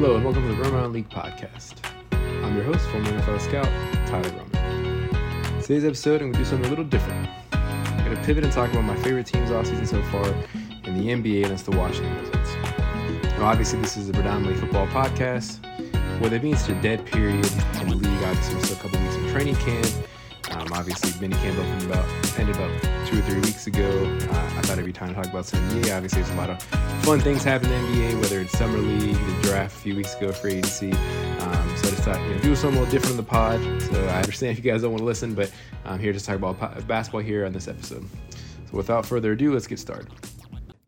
Hello and welcome to the Roman League podcast. I'm your host, former NFL scout, Tyler Roman. Today's episode, I'm going to do something a little different. I'm going to pivot and talk about my favorite teams all season so far in the NBA, and that's the Washington Wizards. Now, obviously, this is a predominantly football podcast. With it being such a dead period in the league, obviously, we're still a couple weeks in training camp. Um, obviously, mini camp opened about ended about two or three weeks ago. Uh, I thought every time I talk about some NBA, obviously there's a lot of fun things happening in the NBA, whether it's summer league, the draft a few weeks ago, free agency. Um, so I just thought, you know, do something a little different in the pod. So I understand if you guys don't want to listen, but I'm here to talk about basketball here on this episode. So without further ado, let's get started.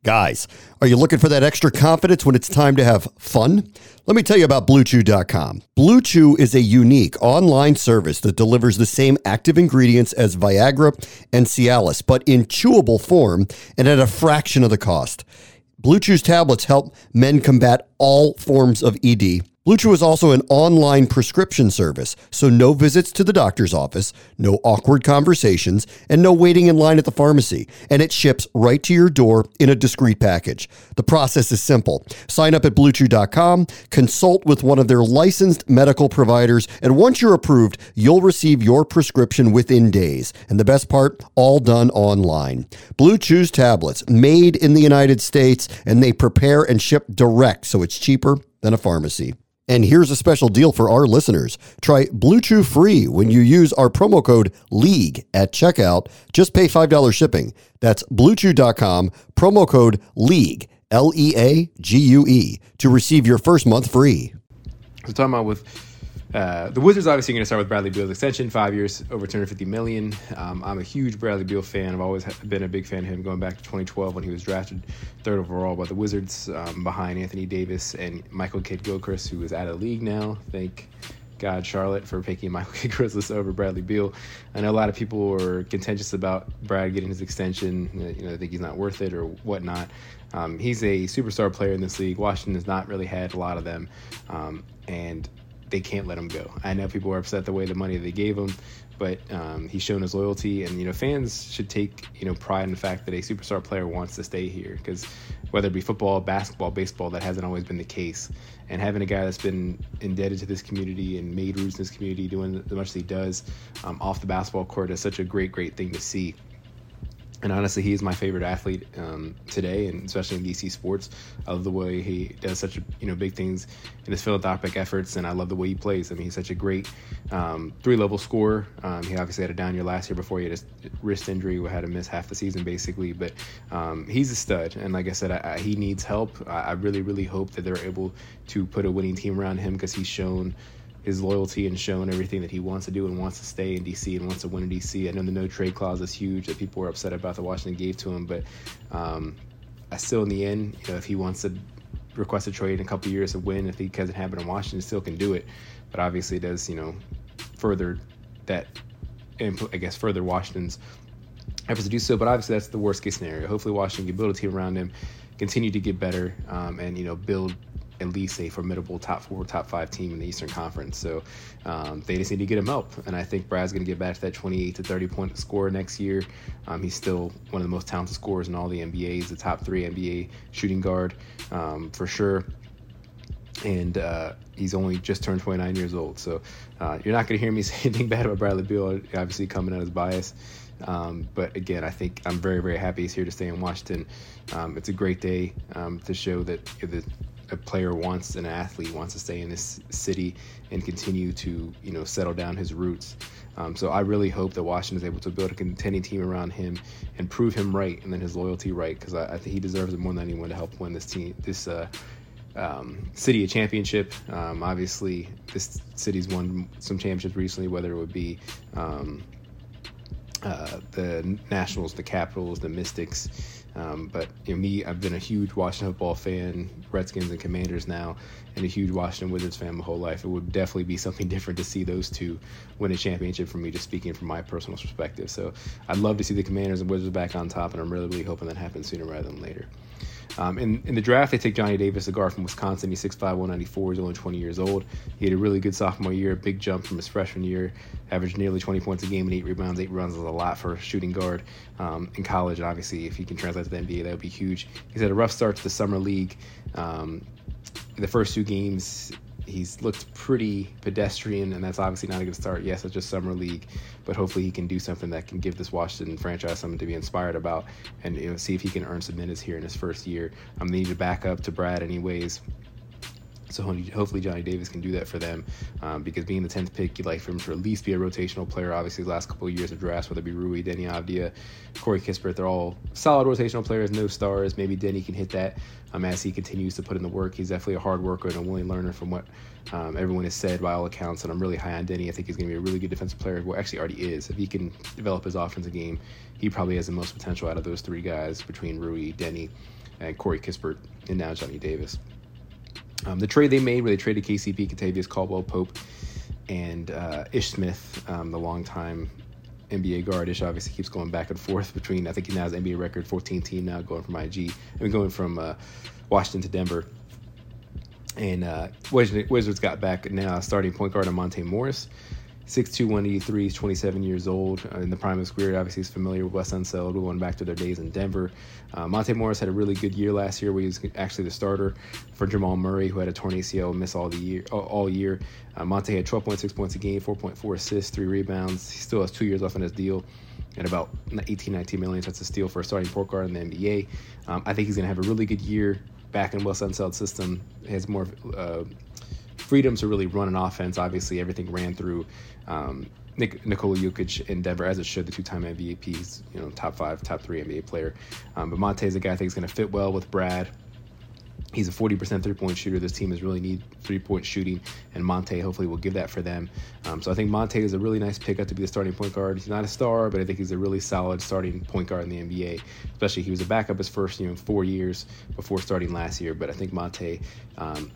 Guys, are you looking for that extra confidence when it's time to have fun? Let me tell you about BlueChew.com. Blue Chew is a unique online service that delivers the same active ingredients as Viagra and Cialis, but in chewable form and at a fraction of the cost. Blue Chew's tablets help men combat all forms of ED Blue Chew is also an online prescription service, so no visits to the doctor's office, no awkward conversations, and no waiting in line at the pharmacy. And it ships right to your door in a discreet package. The process is simple. Sign up at bluechew.com, consult with one of their licensed medical providers, and once you're approved, you'll receive your prescription within days. And the best part, all done online. Blue Chew's tablets, made in the United States, and they prepare and ship direct, so it's cheaper than a pharmacy. And here's a special deal for our listeners. Try Blue free when you use our promo code LEAGUE at checkout. Just pay $5 shipping. That's bluechew.com, promo code LEAGUE, L E A G U E, to receive your first month free. So, talking about with uh, the Wizards obviously going to start with Bradley Beal's extension, five years, over 250 million. Um, I'm a huge Bradley Beal fan. I've always been a big fan of him, going back to 2012 when he was drafted third overall by the Wizards, um, behind Anthony Davis and Michael Kidd Gilchrist, who is out of the league now. Thank God, Charlotte, for picking Michael Kidd Gilchrist over Bradley Beal. I know a lot of people were contentious about Brad getting his extension. You know, they think he's not worth it or whatnot. Um, he's a superstar player in this league. Washington has not really had a lot of them, um, and they can't let him go. I know people are upset the way the money they gave him, but um, he's shown his loyalty, and you know fans should take you know pride in the fact that a superstar player wants to stay here because whether it be football, basketball, baseball, that hasn't always been the case. And having a guy that's been indebted to this community and made roots in this community, doing as much as he does um, off the basketball court, is such a great, great thing to see and honestly, he's my favorite athlete um, today, and especially in DC sports. I love the way he does such you know big things in his philanthropic efforts, and I love the way he plays. I mean, he's such a great um, three-level scorer. Um, he obviously had a down year last year before he had a wrist injury, we had to miss half the season basically. But um, he's a stud, and like I said, I, I, he needs help. I, I really, really hope that they're able to put a winning team around him because he's shown his loyalty and shown everything that he wants to do and wants to stay in DC and wants to win in DC. I know the no trade clause is huge that people were upset about that Washington gave to him, but um, I still, in the end, you know, if he wants to request a trade in a couple years to win, if he hasn't happened in Washington, still can do it. But obviously, it does, you know, further that, I guess, further Washington's efforts to do so. But obviously, that's the worst case scenario. Hopefully, Washington can build a team around him, continue to get better, um, and you know, build at least a formidable top four, top five team in the Eastern Conference. So um, they just need to get him help. And I think Brad's going to get back to that 28 to 30 point score next year. Um, he's still one of the most talented scorers in all the NBA. He's the top three NBA shooting guard um, for sure. And uh, he's only just turned 29 years old. So uh, you're not going to hear me say anything bad about Bradley Beal, obviously coming out as bias. Um, but again, I think I'm very, very happy he's here to stay in Washington. Um, it's a great day um, to show that the a player wants an athlete wants to stay in this city and continue to you know settle down his roots. Um, so I really hope that Washington is able to build a contending team around him and prove him right, and then his loyalty right, because I, I, think he deserves it more than anyone to help win this team, this uh, um, city a championship. Um, obviously, this city's won some championships recently, whether it would be um, uh, the Nationals, the Capitals, the Mystics, Um, but you know, me, I've been a huge Washington football fan, Redskins and Commanders now, and a huge Washington Wizards fan my whole life. It would definitely be something different to see those two win a championship for me, just speaking from my personal perspective. So I'd love to see the Commanders and Wizards back on top, and I'm really, really hoping that happens sooner rather than later. Um, in, in the draft, they take Johnny Davis, a guard from Wisconsin. He's 6'5", 194. He's only 20 years old. He had a really good sophomore year, a big jump from his freshman year. Averaged nearly 20 points a game and eight rebounds. Eight rebounds is a lot for a shooting guard um, in college. And obviously, if he can translate to the NBA, that would be huge. He's had a rough start to the summer league. Um, the first two games, he's looked pretty pedestrian, and that's obviously not a good start. Yes, it's just summer league, but hopefully he can do something that can give this Washington franchise something to be inspired about, and you know, see if he can earn some minutes here in his first year. I'm um, need to back up to Brad anyways. So hopefully Johnny Davis can do that for them, um, because being the tenth pick, you'd like for him to at least be a rotational player. Obviously, the last couple of years of drafts, whether it be Rui, Deni Avdija, Corey Kispert, they're all solid rotational players, no stars. Maybe Deni can hit that um, as he continues to put in the work. He's definitely a hard worker and a willing learner, from what um, everyone has said by all accounts. And I'm really high on Deni. I think he's going to be a really good defensive player. Well, actually, already is. If he can develop his offensive game, he probably has the most potential out of those three guys between Rui, Deni, and Corey Kispert, and now Johnny Davis. Um, the trade they made where they traded KCP, Kentavious Caldwell Pope, and uh, Ish Smith, um, the longtime NBA guard. Ish obviously keeps going back and forth between, I think he now has NBA record 14 team now, going from IG. I mean, going from uh, Washington to Denver. And uh, Wizards got back now starting point guard Monte Morris. 6'2", 183, he's 27 years old. Uh, in the prime of his career, obviously he's familiar with Wes Unseld, going back to their days in Denver. Uh, Monte Morris had a really good year last year where he was actually the starter for Jamal Murray, who had a torn ACL and missed all, the year, all year. Uh, Monte had 12.6 points a game, 4.4 assists, 3 rebounds. He still has two years left on his deal at about 18, 19 million. So that's a steal for a starting point guard in the NBA. Um, I think he's going to have a really good year back in Wes Unseld's system. He has more uh, freedom to really run an offense. Obviously, everything ran through um, Nik- Nikola Jokic in as it should, the two-time MVPs, you know, top five, top three NBA player. Um, but Monte is a guy I think is going to fit well with Brad. He's a 40% three point shooter. This team is really need three point shooting, and Monte hopefully will give that for them. Um, so I think Monte is a really nice pickup to be the starting point guard. He's not a star, but I think he's a really solid starting point guard in the NBA. Especially he was a backup his first you know four years before starting last year. But I think Monte um,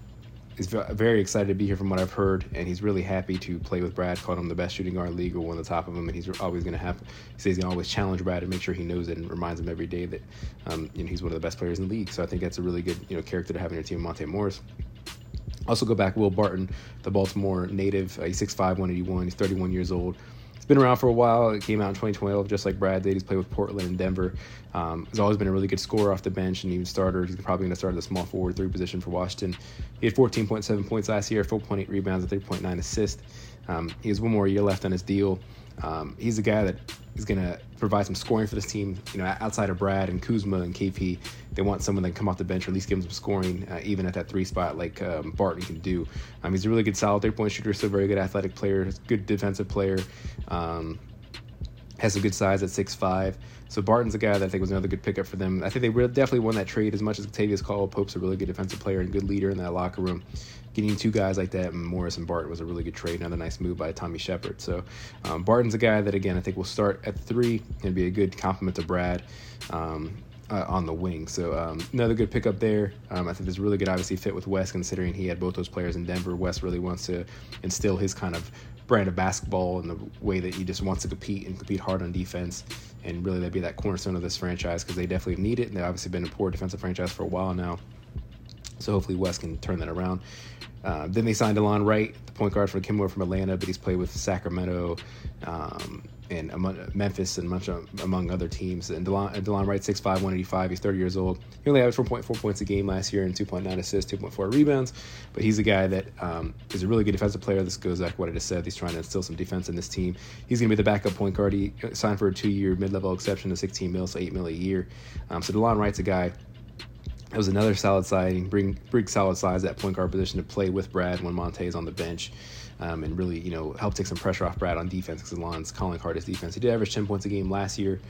is very excited to be here from what I've heard, and he's really happy to play with Brad. Called him the best shooting guard in the league or one of the top of him, and he's always going to have. He says he's going to always challenge Brad and make sure he knows it and reminds him every day that um, you know he's one of the best players in the league. So I think that's a really good you know character to have in your team, Monte Morris. Also go back Will Barton, the Baltimore native. Uh, he's 6'5", 181. He's 31 years old. It's been around for a while. It came out in 2012, just like Brad did. He's played with Portland and Denver. Um, he's always been a really good scorer off the bench and even starter. He's probably going to start at the small forward three position for Washington. He had 14.7 points last year, 4.8 rebounds, and 3.9 assists. Um, he has one more year left on his deal. Um, he's a guy that is going to provide some scoring for this team. You know, outside of Brad and Kuzma and KP, they want someone that can come off the bench or at least give them some scoring, uh, even at that three spot like um, Barton can do. Um, he's a really good, solid three point shooter, still very good athletic player, good defensive player. Um, has some good size at six five. So Barton's a guy that I think was another good pickup for them. I think they definitely won that trade as much as Octavius Caldwell Pope's a really good defensive player and good leader in that locker room getting two guys like that, Morris and Barton, was a really good trade. Another nice move by Tommy Sheppard. So um, Barton's a guy that, again, I think will start at three and be a good complement to Brad. Um, uh, on the wing. So um, another good pickup there. Um, I think a really good, obviously, fit with Wes, considering he had both those players in Denver. Wes really wants to instill his kind of brand of basketball and the way that he just wants to compete and compete hard on defense. And really, that'd be that cornerstone of this franchise because they definitely need it. And they've obviously been a poor defensive franchise for a while now. So hopefully Wes can turn that around. Uh, then they signed Delon Wright, the point guard for Kimball from Atlanta, but he's played with Sacramento um, and among, Memphis and much among other teams. And Delon, Delon Wright, 6'5", 185. He's 30 years old. He only averaged 4.4 points a game last year and 2.9 assists, 2.4 rebounds. But he's a guy that um, is a really good defensive player. This goes back to what I just said. He's trying to instill some defense in this team. He's going to be the backup point guard. He signed for a two-year mid-level exception of 16 mil, so 8 mil a year. Um, so Delon Wright's a guy – it was another solid signing. Bring bring solid size at point guard position to play with Brad when Monte is on the bench, um, and really you know help take some pressure off Brad on defense because Alon's calling hard his defense. He did average ten points a game last year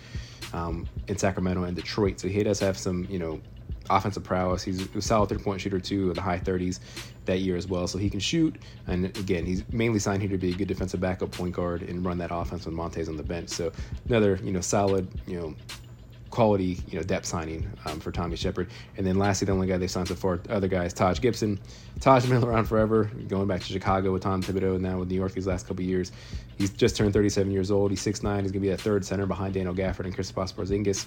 um, in Sacramento and Detroit, so he does have some you know offensive prowess. He's a solid three point shooter too, in the high 30s that year as well. So he can shoot. And again, he's mainly signed here to be a good defensive backup point guard and run that offense when Monte's on the bench. So another you know solid you know quality, you know, depth signing um, for Tommy Sheppard. And then lastly, the only guy they signed so far, other guys, Taj Gibson. Taj been around forever, going back to Chicago with Tom Thibodeau and now with New York these last couple years. He's just turned 37 years old. He's 6'9". He's going to be a third center behind Daniel Gafford and Kristaps Porzingis.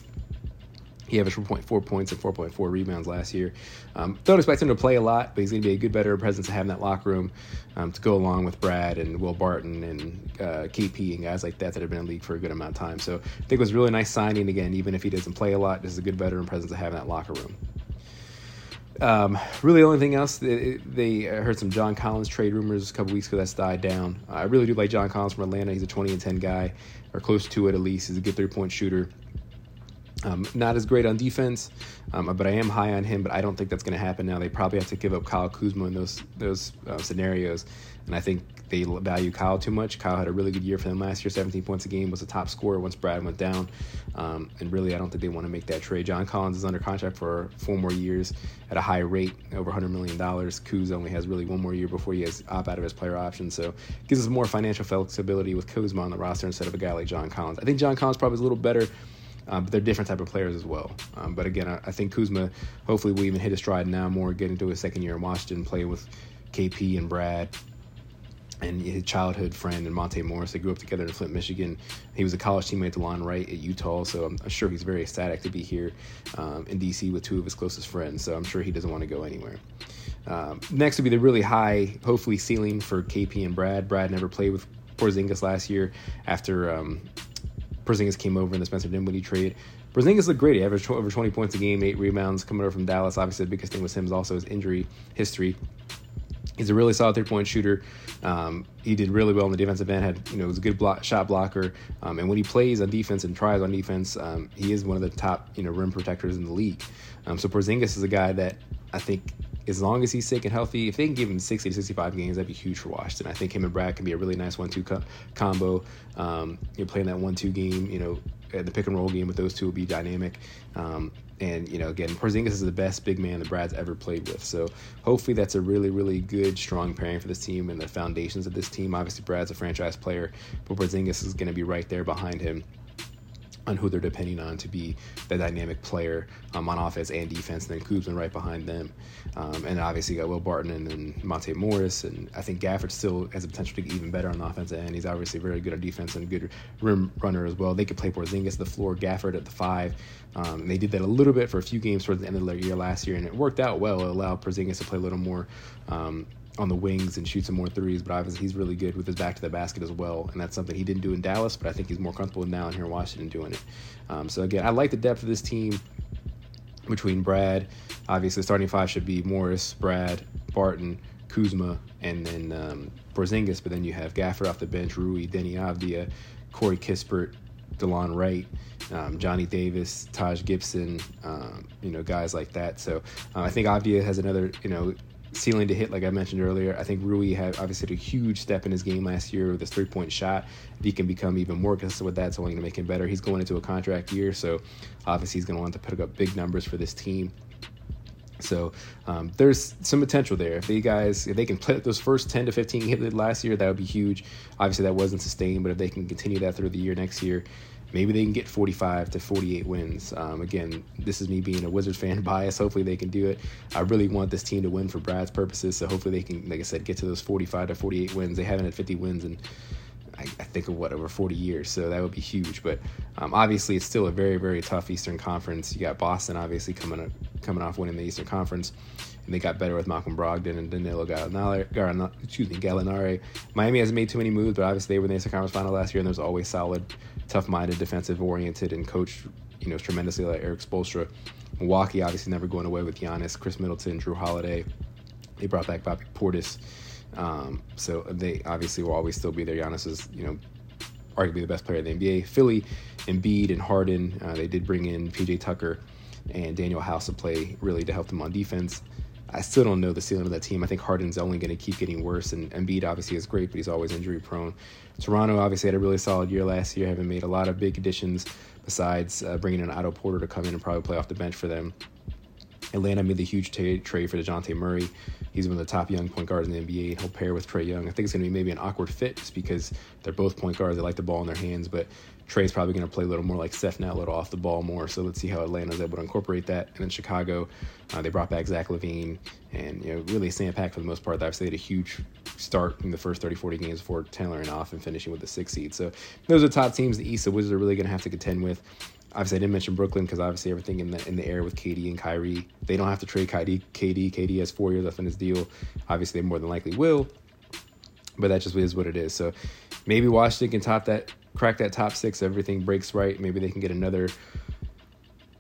He averaged 4.4 points and 4.4 rebounds last year. Um, don't expect him to play a lot, but he's going to be a good, better presence to have in that locker room um, to go along with Brad and Will Barton and uh, KP and guys like that that have been in the league for a good amount of time. So I think it was really nice signing. Again, even if he doesn't play a lot, this is a good veteran presence to have in that locker room. Um, really, the only thing else, they, they heard some John Collins trade rumors a couple weeks ago that's died down. I really do like John Collins from Atlanta. He's a 20 and 10 guy, or close to it at least. He's a good three point shooter. Um, not as great on defense, um, but I am high on him. But I don't think that's going to happen now. They probably have to give up Kyle Kuzma in those those uh, scenarios, and I think they value Kyle too much. Kyle had a really good year for them last year, 17 points a game, was a top scorer once Brad went down, um, and really I don't think they want to make that trade. John Collins is under contract for four more years at a high rate, over 100 million dollars. Kuz only has really one more year before he has opt out of his player option, so gives us more financial flexibility with Kuzma on the roster instead of a guy like John Collins. I think John Collins probably is a little better um, but they're different type of players as well. Um, but again, I, I, think Kuzma hopefully will even hit his stride now more, get into his second year in Washington, play with KP and Brad and his childhood friend and Monte Morris. They grew up together in Flint, Michigan. He was a college teammate to Lon Wright at Utah, so I'm sure he's very ecstatic to be here um, in DC with two of his closest friends. So I'm sure he doesn't want to go anywhere. Um, next would be the really high, hopefully ceiling for KP and Brad. Brad never played with Porzingis last year after um, Porzingis came over in the Spencer Dinwiddie trade. Porzingis looked great. He averaged over 20 points a game, eight rebounds coming over from Dallas. Obviously, the biggest thing with him is also his injury history. He's a really solid three-point shooter. Um, he did really well on the defensive end. Had you know was a good block, shot blocker, um, and when he plays on defense and tries on defense, um, he is one of the top you know rim protectors in the league. Um, so Porzingis is a guy that I think as long as he's sick and healthy, if they can give him 60 to 65 games, that'd be huge for Washington. I think him and Brad can be a really nice one-two co- combo. Um, you're playing that one-two game, you know, the pick and roll game with those two will be dynamic. Um, and you know, again, Porzingis is the best big man that Brad's ever played with. So hopefully, that's a really, really good, strong pairing for this team and the foundations of this team. Obviously, Brad's a franchise player, but Porzingis is going to be right there behind him on who they're depending on to be the dynamic player um, on offense and defense. And then Kuzma right behind them. Um, and obviously you got Will Barton and then Monte Morris. And I think Gafford still has the potential to get even better on the offensive end. He's obviously very good on defense and a good rim runner as well. They could play Porzingis at the floor, Gafford at the five. Um, and they did that a little bit for a few games towards the end of their year last year, and it worked out well. It allowed Porzingis to play a little more um, on the wings and shoot some more threes, but obviously he's really good with his back to the basket as well, and that's something he didn't do in Dallas, but I think he's more comfortable now in here in Washington doing it. Um, so again, I like the depth of this team between Brad. Obviously, starting five should be Morris, Brad, Barton, Kuzma, and then um, Porzingis. But then you have Gafford off the bench, Rui, Deni Avdija, Corey Kispert, Delon Wright, um, Johnny Davis, Taj Gibson, um, you know, guys like that. So uh, I think Avdija has another, you know, ceiling to hit, like I mentioned earlier. I think Rui had obviously a huge step in his game last year with his three point shot. If he can become even more consistent with that, it's only going to make him better. He's going into a contract year, so obviously he's going to want to put up big numbers for this team. So um, there's some potential there. If they guys, if they can play those first 10 to 15 hit last year, that would be huge. Obviously, that wasn't sustained, but if they can continue that through the year next year, maybe they can get 45 to 48 wins. Um, again, this is me being a Wizards fan bias. Hopefully they can do it. I really want this team to win for Brad's purposes. So hopefully they can, like I said, get to those 45 to 48 wins. They haven't had 50 wins in, I, I think, of what, over 40 years. So that would be huge. But um, obviously it's still a very, very tough Eastern Conference. You got Boston obviously coming, up, coming off winning the Eastern Conference and they got better with Malcolm Brogdon and Danilo Gallinari. Excuse me, Gallinari. Miami hasn't made too many moves, but obviously they were in the Eastern Conference Final last year, and there's always solid, tough-minded, defensive-oriented, and coached, you know, tremendously like Erik Spoelstra. Milwaukee obviously never going away with Giannis, Khris Middleton, Jrue Holiday. They brought back Bobby Portis. Um, so they obviously will always still be there. Giannis is, you know, arguably the best player in the NBA. Philly, Embiid, and Harden. Uh, they did bring in PJ Tucker and Danuel House to play really to help them on defense. I still don't know the ceiling of that team. I think Harden's only going to keep getting worse, and Embiid obviously is great, but he's always injury prone. Toronto obviously had a really solid year last year, having made a lot of big additions besides uh, bringing in Otto Porter to come in and probably play off the bench for them. Atlanta made the huge t- trade for DeJounte Murray. He's one of the top young point guards in the NBA. He'll pair with Trae Young. I think it's going to be maybe an awkward fit just because they're both point guards. They like the ball in their hands, but Trae's probably going to play a little more like Steph now, a little off the ball more. So let's see how Atlanta's able to incorporate that. And then Chicago, uh, they brought back Zach LaVine and you know really Sam Pack for the most part. They had a huge start in the first 30, 40 games before tailoring off and finishing with the six seed. So those are top teams the East. The Wizards are really going to have to contend with. Obviously, I didn't mention Brooklyn because obviously everything in the in the air with KD and Kyrie. They don't have to trade KD. KD, KD has four years left in his deal. Obviously, they more than likely will. But that just is what it is. So maybe Washington can top that, crack that top six. Everything breaks right. Maybe they can get another,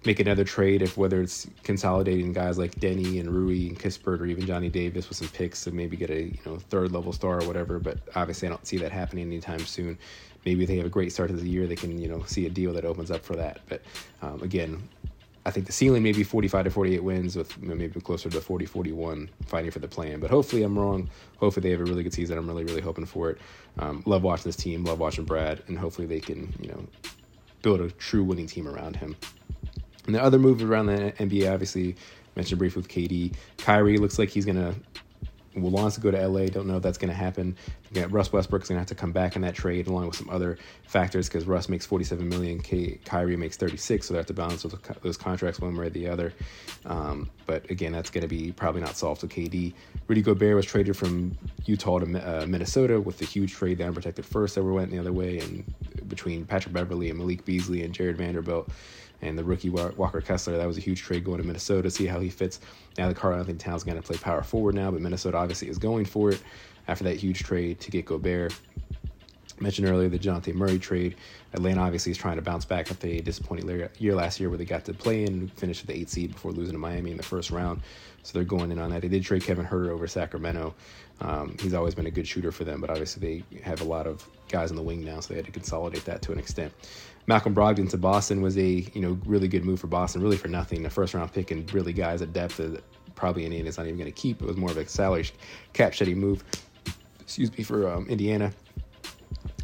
make another trade if whether it's consolidating guys like Deni and Rui and Kispert or even Johnny Davis with some picks and maybe get a you know third level star or whatever. But obviously, I don't see that happening anytime soon maybe they have a great start to the year, they can you know see a deal that opens up for that. But um, again, I think the ceiling may be 45 to 48 wins with maybe closer to 40 41 fighting for the plan. But hopefully I'm wrong. Hopefully they have a really good season. I'm really really hoping for it. Um, love watching this team. Love watching Brad, and hopefully they can you know build a true winning team around him. And the other move around the NBA, obviously mentioned briefly with KD. Kyrie looks like he's gonna will wants to go to LA. Don't know if that's going to happen. Again, Russ Westbrook's going to have to come back in that trade along with some other factors because Russ makes 47 million, Kyrie makes 36, so they have to balance those, those contracts one way or the other. Um, but again, that's going to be probably not solved with KD. Rudy Gobert was traded from Utah to uh, Minnesota with the huge trade, the unprotected first that went the other way, and between Patrick Beverley and Malik Beasley and Jarred Vanderbilt and the rookie Walker Kessler. That was a huge trade going to Minnesota. See how he fits. Now the Karl-Anthony Towns going to play power forward now, but Minnesota obviously is going for it after that huge trade to get Gobert. Mentioned earlier the Jonathan Murray trade. Atlanta obviously is trying to bounce back after a disappointing year last year where they got to play and finish the eight seed before losing to Miami in the first round. So they're going in on that. They did trade Kevin Huerter over Sacramento. Um, he's always been a good shooter for them, but obviously they have a lot of guys on the wing now, so they had to consolidate that to an extent. Malcolm Brogdon to Boston was a you know really good move for Boston, really for nothing. The first round pick and really guys at depth that probably Indiana's not even going to keep. It was more of a salary cap shedding move. Excuse me for um, Indiana.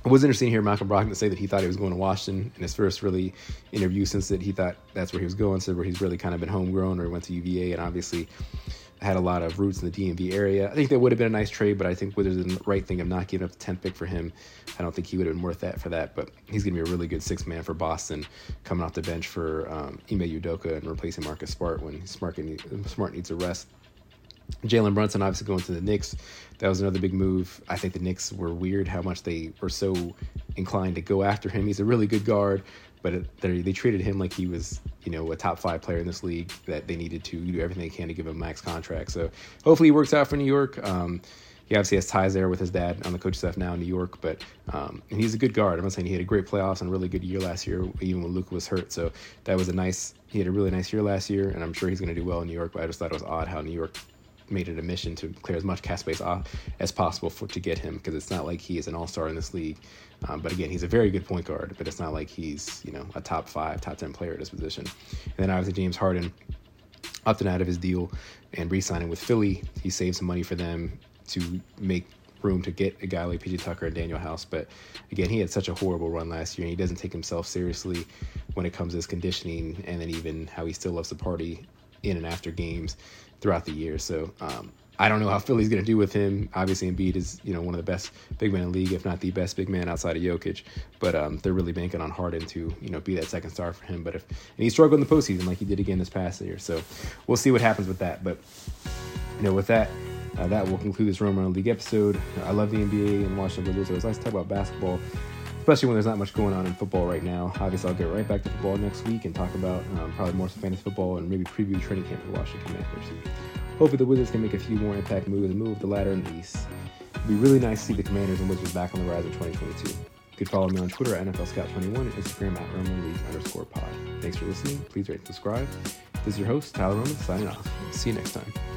It was interesting to hear Malcolm Brogdon say that he thought he was going to Washington in his first really interview since that he thought that's where he was going. Said where he's really kind of been homegrown or went to UVA and obviously had a lot of roots in the DMV area. I think that would have been a nice trade, but I think did the right thing of not giving up the 10th pick for him. I don't think he would have been worth that for that, but he's going to be a really good six man for Boston coming off the bench for um, Ime Udoka and replacing Marcus Smart when Smart, Smart needs a rest. Jalen Brunson obviously going to the Knicks. That was another big move. I think the Knicks were weird how much they were so inclined to go after him. He's a really good guard, but it, they treated him like he was, you know, a top five player in this league. That they needed to do everything they can to give him a max contract. So hopefully he works out for New York. Um, he obviously has ties there with his dad on the coach staff now in New York, but um, and he's a good guard. I'm not saying he had a great playoffs and a really good year last year, even when Luka was hurt. So that was a nice. He had a really nice year last year, and I'm sure he's going to do well in New York. But I just thought it was odd how New York made it a mission to clear as much cap space off as possible for to get him because it's not like he is an all star in this league. Um, but again, he's a very good point guard, but it's not like he's you know a top five, top ten player at this position. And then obviously James Harden opting out of his deal and re-signing with Philly. He saved some money for them to make room to get a guy like PJ Tucker and Danuel House. But again, he had such a horrible run last year, and he doesn't take himself seriously when it comes to his conditioning, and then even how he still loves to party in and after games throughout the year. So um, I don't know how Philly's going to do with him. Obviously, Embiid is you know one of the best big men in the league, if not the best big man outside of Jokic. But um, they're really banking on Harden to you know be that second star for him. But if and he struggled in the postseason like he did again this past year, so we'll see what happens with that. But you know, with that. Uh, that will conclude this Rome Around League episode. I love the NBA and watching the Wizards. It was nice to talk about basketball especially when there's not much going on in football right now. Obviously, I'll get right back to football next week and talk about um, probably more fantasy football and maybe preview the training camp for Washington Commanders. Hopefully, the Wizards can make a few more impact moves and move the ladder in the East. It'd be really nice to see the Commanders and Wizards back on the rise in 2022. You can follow me on Twitter at NFL Scout21 and Instagram at Roman League underscore pod. Thanks for listening. Please rate and subscribe. This is your host, Tyler Roman, signing off. See you next time.